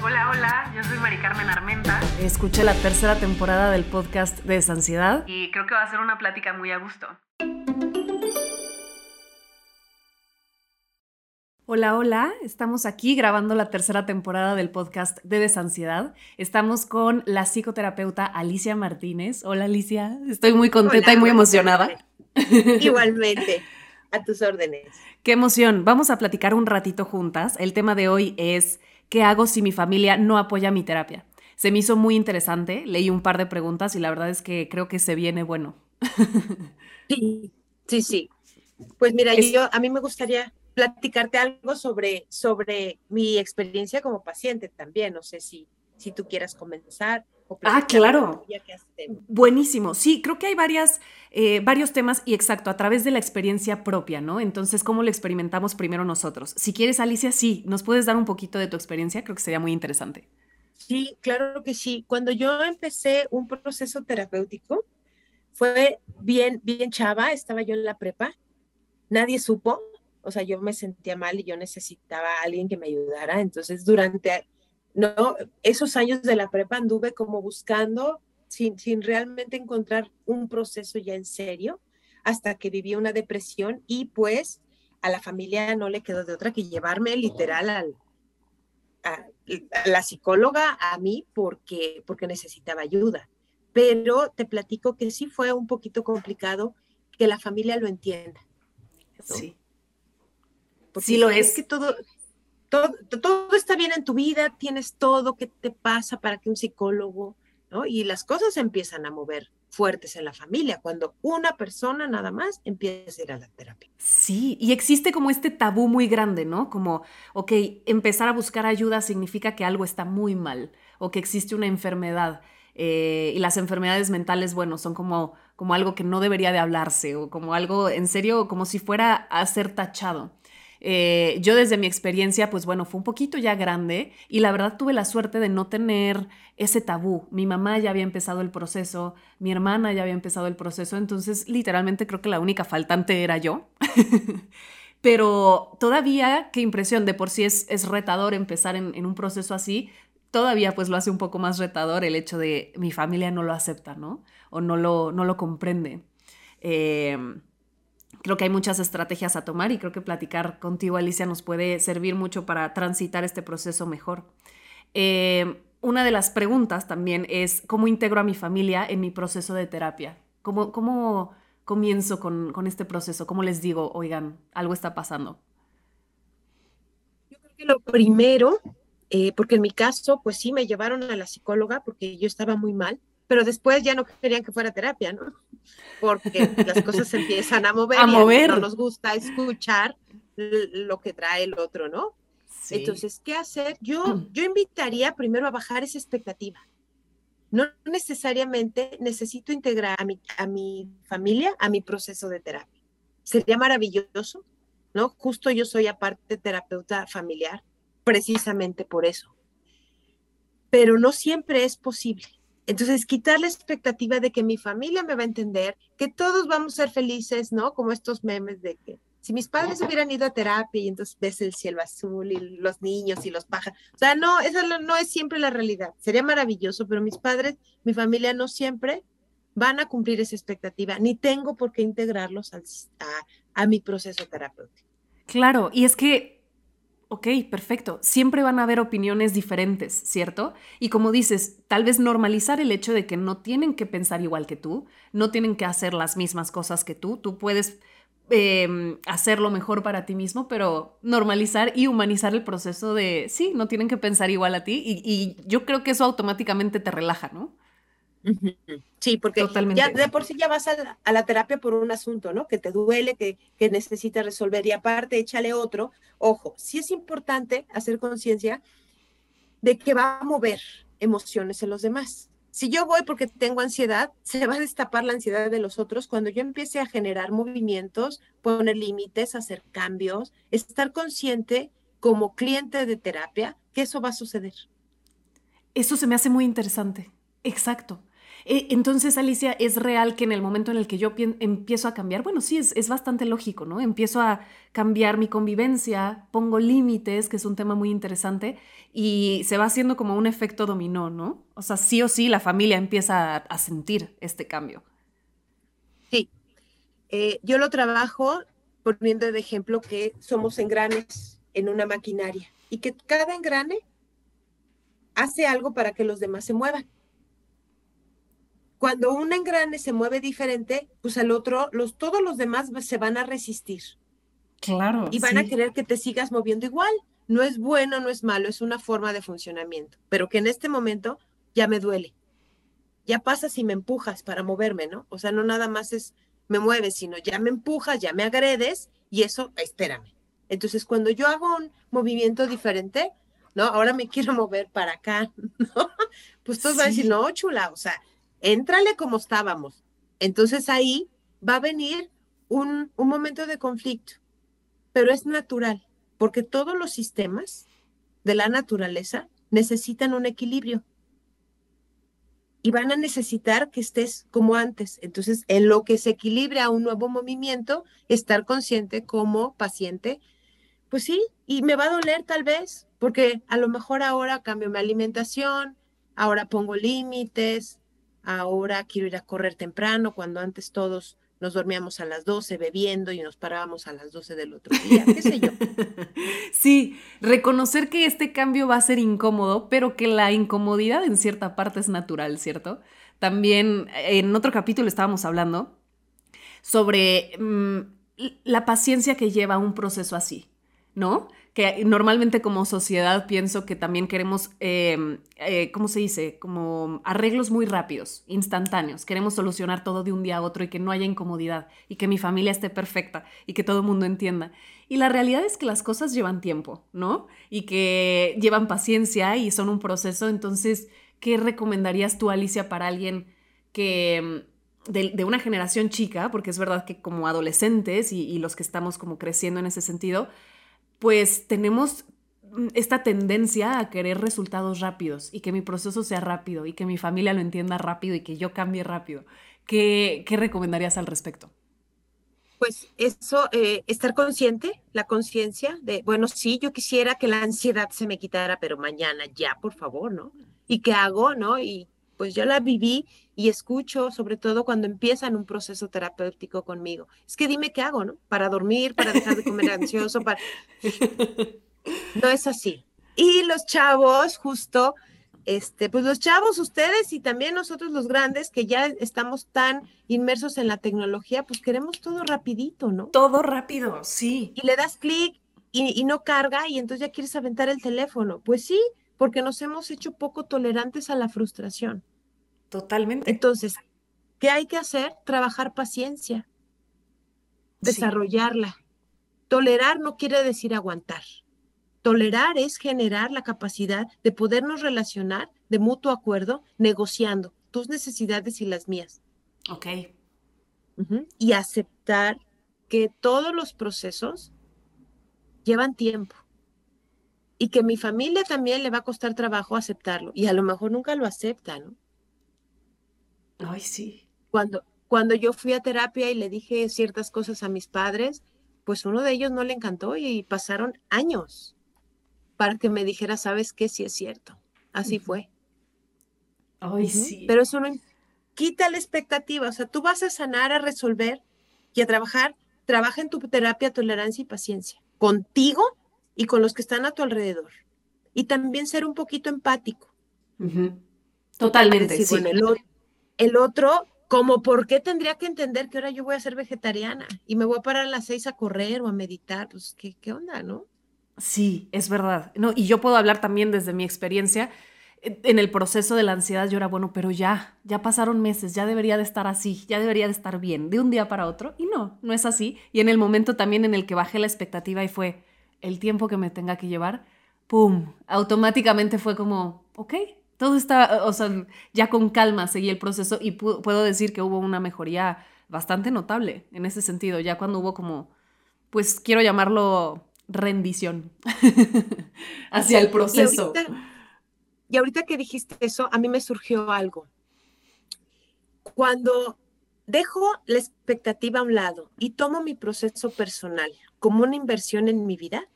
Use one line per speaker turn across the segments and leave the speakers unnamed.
Hola, hola, yo soy Mari Carmen Armenta.
Escuché la tercera temporada del podcast de Desansiedad.
Y creo que va a ser una plática muy a gusto.
Hola, hola, estamos aquí grabando la tercera temporada del podcast de Desansiedad. Estamos con la psicoterapeuta Alicia Martínez. Hola Alicia, estoy muy contenta y muy emocionada.
Igualmente, a tus órdenes.
Qué emoción. Vamos a platicar un ratito juntas. El tema de hoy es ¿qué hago si mi familia no apoya mi terapia? Se me hizo muy interesante, leí un par de preguntas y la verdad es que creo que se viene bueno.
Sí, sí, sí. Pues mira, yo a mí me gustaría platicarte algo sobre, sobre mi experiencia como paciente también. No sé si, si tú quieras comenzar.
Ah, claro. Buenísimo. Sí, creo que hay varias, eh, varios temas y exacto, a través de la experiencia propia, ¿no? Entonces, ¿cómo lo experimentamos primero nosotros? Si quieres, Alicia, sí, ¿nos puedes dar un poquito de tu experiencia? Creo que sería muy interesante.
Sí, claro que sí. Cuando yo empecé un proceso terapéutico, fue bien, bien chava, estaba yo en la prepa, nadie supo, o sea, yo me sentía mal y yo necesitaba a alguien que me ayudara. Entonces, durante no, esos años de la prepa anduve como buscando sin, sin realmente encontrar un proceso ya en serio, hasta que viví una depresión y pues a la familia no le quedó de otra que llevarme literal al, a, la psicóloga a mí porque, porque necesitaba ayuda. Pero te platico que sí fue un poquito complicado que la familia lo entienda.
Sí.
Sí lo es. que todo, todo, está bien en tu vida, tienes todo que te pasa para que un psicólogo, ¿no? Y las cosas empiezan a mover fuertes en la familia, cuando una persona nada más empieza a ir a la terapia.
Sí, y existe como este tabú muy grande, ¿no? Como, ok, empezar a buscar ayuda significa que algo está muy mal o que existe una enfermedad. Eh, y las enfermedades mentales, bueno, son como, como algo que no debería de hablarse o como algo, en serio, como si fuera a ser tachado. Eh, yo desde mi experiencia, pues bueno, fue un poquito ya grande y la verdad tuve la suerte de no tener ese tabú. Mi mamá ya había empezado el proceso, mi hermana ya había empezado el proceso, entonces literalmente creo que la única faltante era yo. Pero todavía, qué impresión, de por sí es, es retador empezar en, un proceso así, todavía pues lo hace un poco más retador el hecho de mi familia no lo acepta, ¿no? O no lo, no lo comprende. Eh, Creo que hay muchas estrategias a tomar y creo que platicar contigo, Alicia, nos puede servir mucho para transitar este proceso mejor. Eh, una de las preguntas también es cómo integro a mi familia en mi proceso de terapia. ¿Cómo, cómo comienzo con, con este proceso? ¿Cómo les digo, oigan, algo está pasando?
Yo creo que lo primero, eh, porque en mi caso, pues sí, me llevaron a la psicóloga porque yo estaba muy mal pero después ya no querían que fuera terapia, ¿no? Porque las cosas se empiezan a mover,
a mover.
no nos gusta escuchar lo que trae el otro, ¿no? Entonces, ¿qué hacer? Yo, mm. yo invitaría primero a bajar esa expectativa. No necesariamente necesito integrar a mi, a mi familia a mi proceso de terapia. Sería maravilloso, ¿no? Justo yo soy aparte terapeuta familiar, precisamente por eso. Pero no siempre es posible. Entonces, quitar la expectativa de que mi familia me va a entender, que todos vamos a ser felices, ¿no? Como estos memes de que si mis padres hubieran ido a terapia y entonces ves el cielo azul y los niños y los pájaros. O sea, no, esa no es siempre la realidad. Sería maravilloso, pero mis padres, mi familia no siempre van a cumplir esa expectativa, ni tengo por qué integrarlos a, a mi proceso terapéutico.
Claro, y es que Ok, perfecto. Siempre van a haber opiniones diferentes, ¿cierto? Y como dices, tal vez normalizar el hecho de que no tienen que pensar igual que tú, no tienen que hacer las mismas cosas que tú, tú puedes eh, hacer lo mejor para ti mismo, pero normalizar y humanizar el proceso de, sí, no tienen que pensar igual a ti y yo creo que eso automáticamente te relaja, ¿no?
Sí, porque ya de por sí ya vas a la, terapia por un asunto, ¿no? Que te duele, que, que necesitas resolver y aparte échale otro. Ojo, sí es importante hacer conciencia de que va a mover emociones en los demás. Si yo voy porque tengo ansiedad, se va a destapar la ansiedad de los otros cuando yo empiece a generar movimientos, poner límites, hacer cambios, estar consciente como cliente de terapia que eso va a suceder.
Eso se me hace muy interesante. Exacto. E, entonces, Alicia, ¿es real que en el momento en el que yo empiezo a cambiar? Bueno, sí, es, es, bastante lógico, ¿no? Empiezo a cambiar mi convivencia, pongo límites, que es un tema muy interesante, y se va haciendo como un efecto dominó, ¿no? O sea, sí o sí la familia empieza a, sentir este cambio.
Sí. Eh, yo lo trabajo poniendo de ejemplo que somos engranes en una maquinaria y que cada engrane hace algo para que los demás se muevan cuando un engrane se mueve diferente, pues al otro, los, todos los demás se van a resistir.
Claro.
Y van a querer que te sigas moviendo igual. No es bueno, no es malo, es una forma de funcionamiento. Pero que en este momento ya me duele. Ya pasa si me empujas para moverme, ¿no? O sea, no nada más es me mueves, sino ya me empujas, ya me agredes y eso, espérame. Entonces, cuando yo hago un movimiento diferente, ¿no? Ahora me quiero mover para acá, ¿no? Pues todos van a decir, no, chula, o sea, éntrale como estábamos. Entonces ahí va a venir un, un momento de conflicto, pero es natural, porque todos los sistemas de la naturaleza necesitan un equilibrio y van a necesitar que estés como antes. Entonces, en lo que se equilibra un nuevo movimiento, estar consciente como paciente, pues sí, y me va a doler tal vez, porque a lo mejor ahora cambio mi alimentación, ahora pongo límites, ahora quiero ir a correr temprano, cuando antes todos nos dormíamos a las 12 bebiendo y nos parábamos a las 12 del otro día, qué sé yo.
Sí, reconocer que este cambio va a ser incómodo, pero que la incomodidad en cierta parte es natural, ¿cierto? También en otro capítulo estábamos hablando sobre mm, la paciencia que lleva un proceso así, ¿no? Que normalmente como sociedad pienso que también queremos, em, eh, ¿cómo se dice? Como arreglos muy rápidos, instantáneos. Queremos solucionar todo de un día a otro y que no haya incomodidad y que mi familia esté perfecta y que todo el mundo entienda. Y la realidad es que las cosas llevan tiempo, ¿no? Y que llevan paciencia y son un proceso. Entonces, ¿qué recomendarías tú, Alicia, para alguien que... Em, de, una generación chica, porque es verdad que como adolescentes y los que estamos como creciendo en ese sentido, pues tenemos mm, esta tendencia a querer resultados rápidos y que mi proceso sea rápido y que mi familia lo entienda rápido y que yo cambie rápido. ¿Qué, qué recomendarías al respecto?
Pues eso, eh, estar consciente, la conciencia de, bueno, sí, yo quisiera que la ansiedad se me quitara, pero mañana ya, por favor, ¿no? ¿Y qué hago, no? Pues yo la viví y escucho, sobre todo cuando empiezan un proceso terapéutico conmigo. Es que dime qué hago, ¿no? Para dormir, para dejar de comer ansioso, para... No es así. Y los chavos, justo, este, pues los chavos, ustedes y también nosotros los grandes, que ya estamos tan inmersos en la tecnología, pues queremos todo rapidito, ¿no?
Todo rápido, sí.
Y le das clic y, y no carga y entonces ya quieres aventar el teléfono. Pues sí, porque nos hemos hecho poco tolerantes a la frustración.
Totalmente.
Entonces, ¿qué hay que hacer? Trabajar paciencia, desarrollarla. Tolerar no quiere decir aguantar. Tolerar es generar la capacidad de podernos relacionar de mutuo acuerdo, negociando tus necesidades y las mías.
Ok.
Y aceptar que todos los procesos llevan tiempo y que mi familia también le va a costar trabajo aceptarlo y a lo mejor nunca lo acepta, ¿no?
Ay, sí.
Cuando, cuando yo fui a terapia y le dije ciertas cosas a mis padres, pues uno de ellos no le encantó y pasaron años para que me dijera, ¿sabes qué? Sí es cierto. Así fue.
Ay, sí.
Pero eso no quita la expectativa. O sea, tú vas a sanar, a resolver y a trabajar. Trabaja en tu terapia, tolerancia y paciencia. Contigo y con los que están a tu alrededor. Y también ser un poquito empático.
Totalmente. Sí.
el, otro, como por qué tendría que entender que ahora yo voy a ser vegetariana y me voy a parar a las seis a correr o a meditar, pues qué, qué onda, ¿no?
Sí, es verdad. No, y yo puedo hablar también desde mi experiencia. En el proceso de la ansiedad yo era, bueno, pero ya, ya pasaron meses, ya debería de estar así, ya debería de estar bien, de un día para otro. Y no, no es así. Y en el momento también en el que bajé la expectativa y fue, el tiempo que me tenga que llevar, ¡pum! Automáticamente fue como, ok, todo está, o sea, ya con calma seguí el proceso y puedo decir que hubo una mejoría bastante notable en ese sentido, ya cuando hubo como, pues quiero llamarlo rendición hacia el proceso.
Y ahorita, y ahorita que dijiste eso, a mí me surgió algo. Cuando dejo la expectativa a un lado y tomo mi proceso personal como una inversión en mi vida,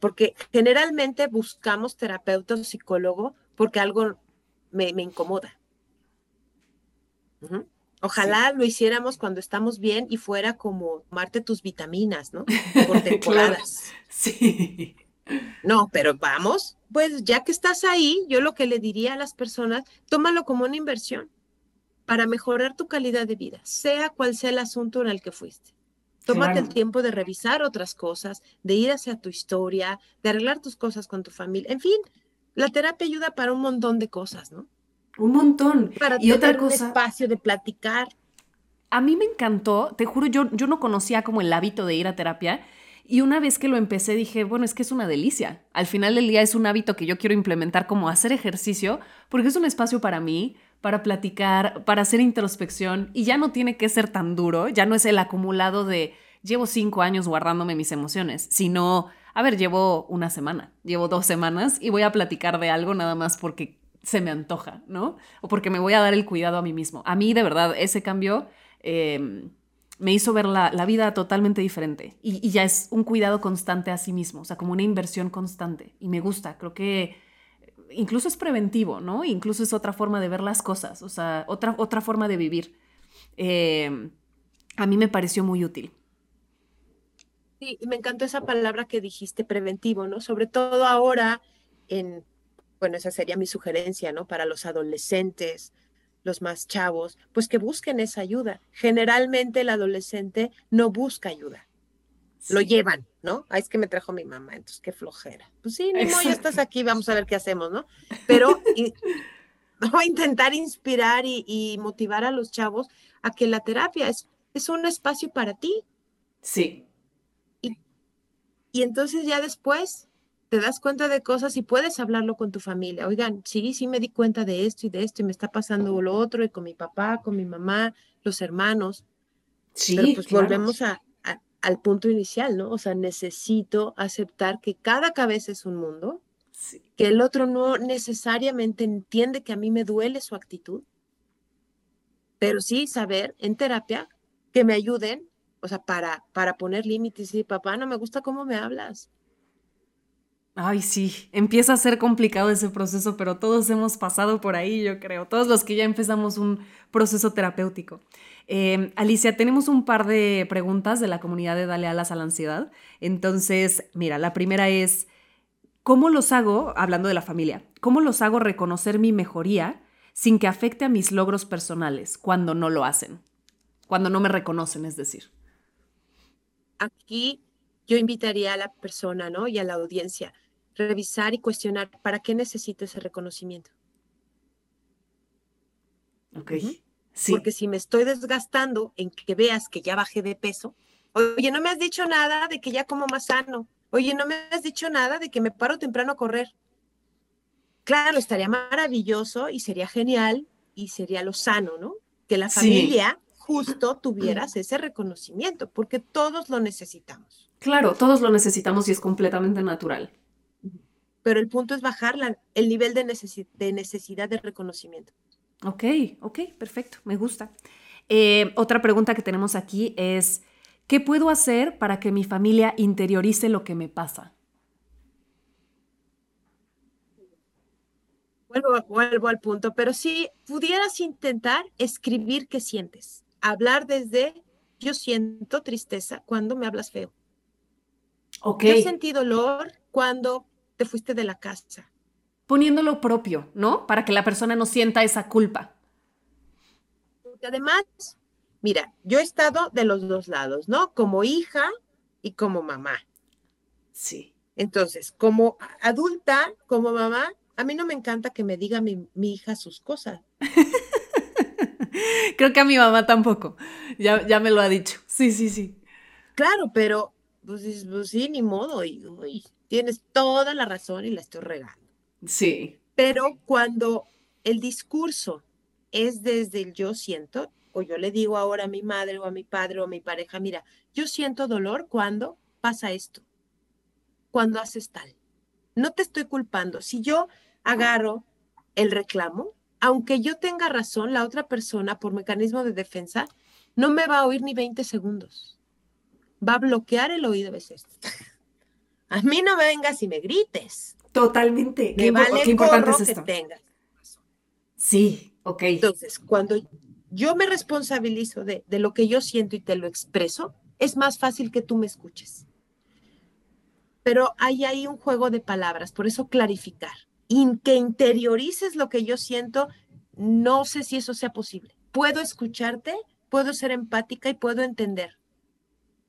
porque generalmente buscamos terapeuta o psicólogo porque algo me, incomoda. Ojalá lo hiciéramos cuando estamos bien y fuera como tomarte tus vitaminas, ¿no? Por temporadas.
Sí.
No, pero vamos, pues ya que estás ahí, yo lo que le diría a las personas, tómalo como una inversión para mejorar tu calidad de vida, sea cual sea el asunto en el que fuiste. Tómate el tiempo de revisar otras cosas, de ir hacia tu historia, de arreglar tus cosas con tu familia. En fin, la terapia ayuda para un montón de cosas, ¿no?
Un montón.
Para y tener un espacio de platicar.
A mí me encantó, te juro, yo, yo no conocía como el hábito de ir a terapia. Y una vez que lo empecé dije, bueno, es que es una delicia. Al final del día es un hábito que yo quiero implementar como hacer ejercicio, porque es un espacio para mí, para platicar, para hacer introspección y ya no tiene que ser tan duro, ya no es el acumulado de llevo cinco años guardándome mis emociones, sino, a ver, llevo una semana, llevo dos semanas y voy a platicar de algo nada más porque se me antoja, ¿no? O porque me voy a dar el cuidado a mí mismo. A mí, de verdad, ese cambio em, me hizo ver la, vida totalmente diferente y, y, ya es un cuidado constante a sí mismo, o sea, como una inversión constante. Y me gusta, creo que incluso es preventivo, ¿no? Incluso es otra forma de ver las cosas, o sea, otra, otra forma de vivir. Eh, a mí me pareció muy útil.
Sí, me encantó esa palabra que dijiste, preventivo, ¿no? Sobre todo ahora en, bueno, esa sería mi sugerencia, ¿no? Para los adolescentes, los más chavos, pues que busquen esa ayuda. Generalmente el adolescente no busca ayuda lo llevan, ¿no? Ah, es que me trajo mi mamá, entonces qué flojera. Pues sí, ni ya estás aquí, vamos a ver qué hacemos, ¿no? Pero voy a intentar inspirar y, motivar a los chavos a que la terapia es, es un espacio para ti.
Sí.
Y, y entonces ya después te das cuenta de cosas y puedes hablarlo con tu familia. Oigan, sí, sí me di cuenta de esto y de esto y me está pasando lo otro y con mi papá, con mi mamá, los hermanos. Sí, Pero pues volvemos a, al punto inicial, ¿no? O sea, necesito aceptar que cada cabeza es un mundo, que el otro no necesariamente entiende que a mí me duele su actitud, pero sí saber en terapia que me ayuden, o sea, para, para poner límites y papá, no me gusta cómo me hablas.
Ay, sí, empieza a ser complicado ese proceso, pero todos hemos pasado por ahí, yo creo, todos los que ya empezamos un proceso terapéutico. Em, Alicia, tenemos un par de preguntas de la comunidad de Dale Alas a la Ansiedad. Entonces, mira, la primera es, ¿cómo los hago, hablando de la familia, cómo los hago reconocer mi mejoría sin que afecte a mis logros personales cuando no lo hacen? Cuando no me reconocen, es decir.
Aquí yo invitaría a la persona, ¿no? Y a la audiencia, revisar y cuestionar, ¿para qué necesito ese reconocimiento?
Ok.
Porque si me estoy desgastando en que veas que ya bajé de peso, oye, no me has dicho nada de que ya como más sano. Oye, no me has dicho nada de que me paro temprano a correr. Claro, estaría maravilloso y sería genial y sería lo sano, ¿no? Que la familia justo tuvieras ese reconocimiento, porque todos lo necesitamos.
Claro, todos lo necesitamos y es completamente natural.
Pero el punto es bajar el nivel de necesidad de reconocimiento.
Ok, ok, perfecto, me gusta. Eh, otra pregunta que tenemos aquí es, ¿qué puedo hacer para que mi familia interiorice lo que me pasa?
Vuelvo, vuelvo al punto, pero si pudieras intentar escribir qué sientes, hablar desde yo siento tristeza cuando me hablas feo.
Ok.
Yo sentí dolor cuando te fuiste de la casa
poniendo lo propio, ¿no? Para que la persona no sienta esa culpa.
Porque además, mira, yo he estado de los dos lados, ¿no? Como hija y como mamá.
Sí.
Entonces, como adulta, como mamá, a mí no me encanta que me diga mi, hija sus cosas.
Creo que a mi mamá tampoco. Ya, ya me lo ha dicho. Sí, sí, sí.
Claro, pero pues, pues sí, ni modo. Y, tienes toda la razón y la estoy regando.
Sí.
Pero cuando el discurso es desde el yo siento, o yo le digo ahora a mi madre o a mi padre o a mi pareja, mira, yo siento dolor cuando pasa esto, cuando haces tal. No te estoy culpando. Si yo agarro el reclamo, aunque yo tenga razón, la otra persona, por mecanismo de defensa, no me va a oír ni 20 segundos. Va a bloquear el oído a veces. A mí no me vengas y me grites.
Totalmente.
Me vale qué importante es esto. que tengas.
Sí, ok.
Entonces, cuando yo me responsabilizo de, de lo que yo siento y te lo expreso, es más fácil que tú me escuches. Pero hay ahí un juego de palabras, por eso clarificar. Y que interiorices lo que yo siento, no sé si eso sea posible. Puedo escucharte, puedo ser empática y puedo entender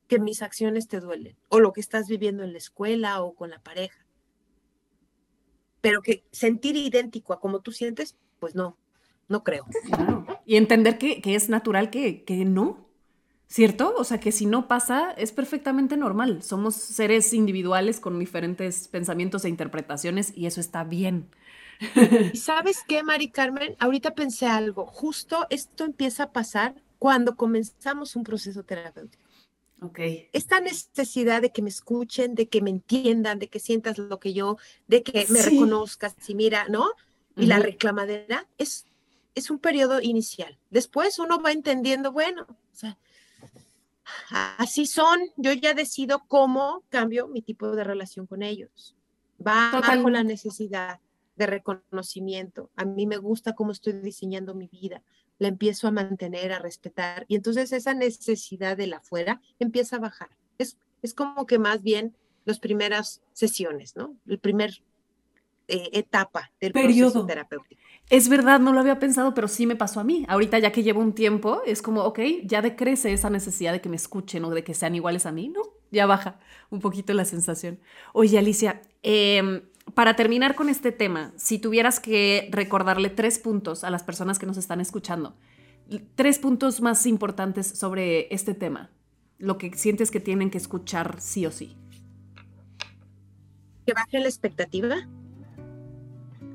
que mis acciones te duelen o lo que estás viviendo en la escuela o con la pareja. Pero que sentir idéntico a como tú sientes, pues no, no creo.
Y entender que, que es natural que, que no, ¿Cierto? O sea, que si no pasa, es perfectamente normal. Somos seres individuales con diferentes pensamientos e interpretaciones y eso está bien.
¿Y sabes qué, Mari Carmen? Ahorita pensé algo. Justo esto empieza a pasar cuando comenzamos un proceso terapéutico.
Ok.
Esta necesidad de que me escuchen, de que me entiendan, de que sientas lo que yo, de que me reconozcas, y mira, ¿no? Y la reclamadera es, es un periodo inicial. Después uno va entendiendo, bueno, o sea, así son, yo ya decido cómo cambio mi tipo de relación con ellos. Va bajo la necesidad de reconocimiento. A mí me gusta cómo estoy diseñando mi vida. La empiezo a mantener, a respetar. Y entonces esa necesidad de la afuera empieza a bajar. Es, es como que más bien las primeras sesiones, ¿no? El primer eh, etapa del Periodo. proceso terapéutico.
Es verdad, no lo había pensado, pero sí me pasó a mí. Ahorita ya que llevo un tiempo, es como, ok, ya decrece esa necesidad de que me escuchen o de que sean iguales a mí, ¿no? Ya baja un poquito la sensación. Oye, Alicia, em, para terminar con este tema, si tuvieras que recordarle tres puntos a las personas que nos están escuchando, tres puntos más importantes sobre este tema, lo que sientes que tienen que escuchar sí o sí.
Que baje la expectativa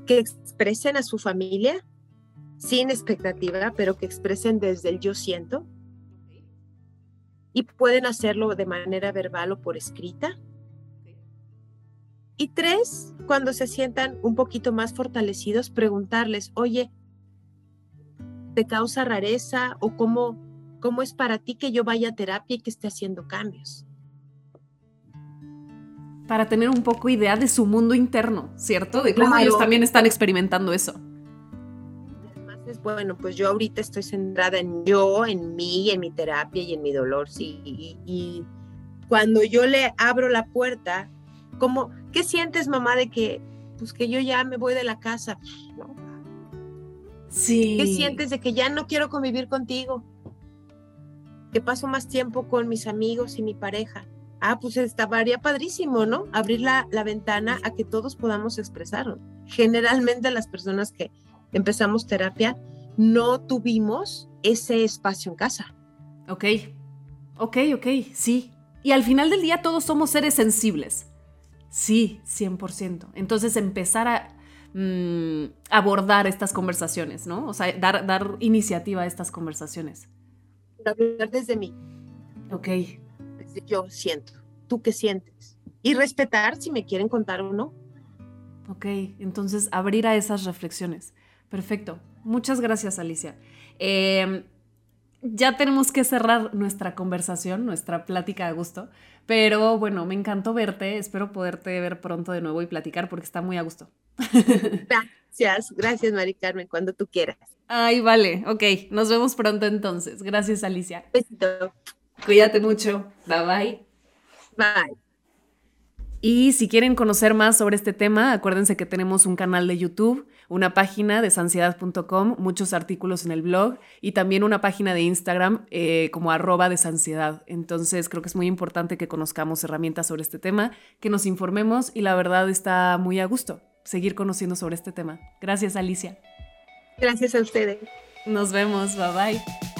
que expresen a su familia sin expectativa, pero que expresen desde el yo siento. Y pueden hacerlo de manera verbal o por escrita. Y tres, cuando se sientan un poquito más fortalecidos, preguntarles, oye, ¿te causa rareza o cómo, cómo es para ti que yo vaya a terapia y que esté haciendo cambios?
para tener un poco idea de su mundo interno, ¿cierto? De cómo ellos también están experimentando eso.
Además es bueno, pues yo ahorita estoy centrada en yo, en mí, en mi terapia y en mi dolor, sí. Y, cuando yo le abro la puerta, como, ¿qué sientes, mamá, de que, pues que yo ya me voy de la casa?
Sí.
¿Qué sientes de que ya no quiero convivir contigo? Que paso más tiempo con mis amigos y mi pareja ah, pues estaría padrísimo, ¿no? Abrir la, ventana a que todos podamos expresarlo. Generalmente las personas que empezamos terapia no tuvimos ese espacio en casa.
Ok, ok, ok, sí. Y al final del día todos somos seres sensibles. Sí, 100%. Entonces empezar a mm, abordar estas conversaciones, ¿no? O sea, dar, dar iniciativa a estas conversaciones.
Hablar desde mí.
Ok
yo siento, tú qué sientes. Y respetar si me quieren contar o no.
Ok, entonces abrir a esas reflexiones. Perfecto. Muchas gracias, Alicia. Em, ya tenemos que cerrar nuestra conversación, nuestra plática a gusto, pero bueno, me encantó verte, espero poderte ver pronto de nuevo y platicar porque está muy a gusto.
Gracias, gracias Mari Carmen, cuando tú quieras.
Ay, vale, ok, nos vemos pronto entonces. Gracias Alicia.
Besito.
Cuídate mucho. Bye bye.
Bye.
Y si quieren conocer más sobre este tema, acuérdense que tenemos un canal de YouTube, una página de sansiedad.com, muchos artículos en el blog y también una página de Instagram eh, como arroba de sansiedad. Entonces creo que es muy importante que conozcamos herramientas sobre este tema, que nos informemos y la verdad está muy a gusto seguir conociendo sobre este tema. Gracias Alicia.
Gracias a ustedes.
Nos vemos, bye bye.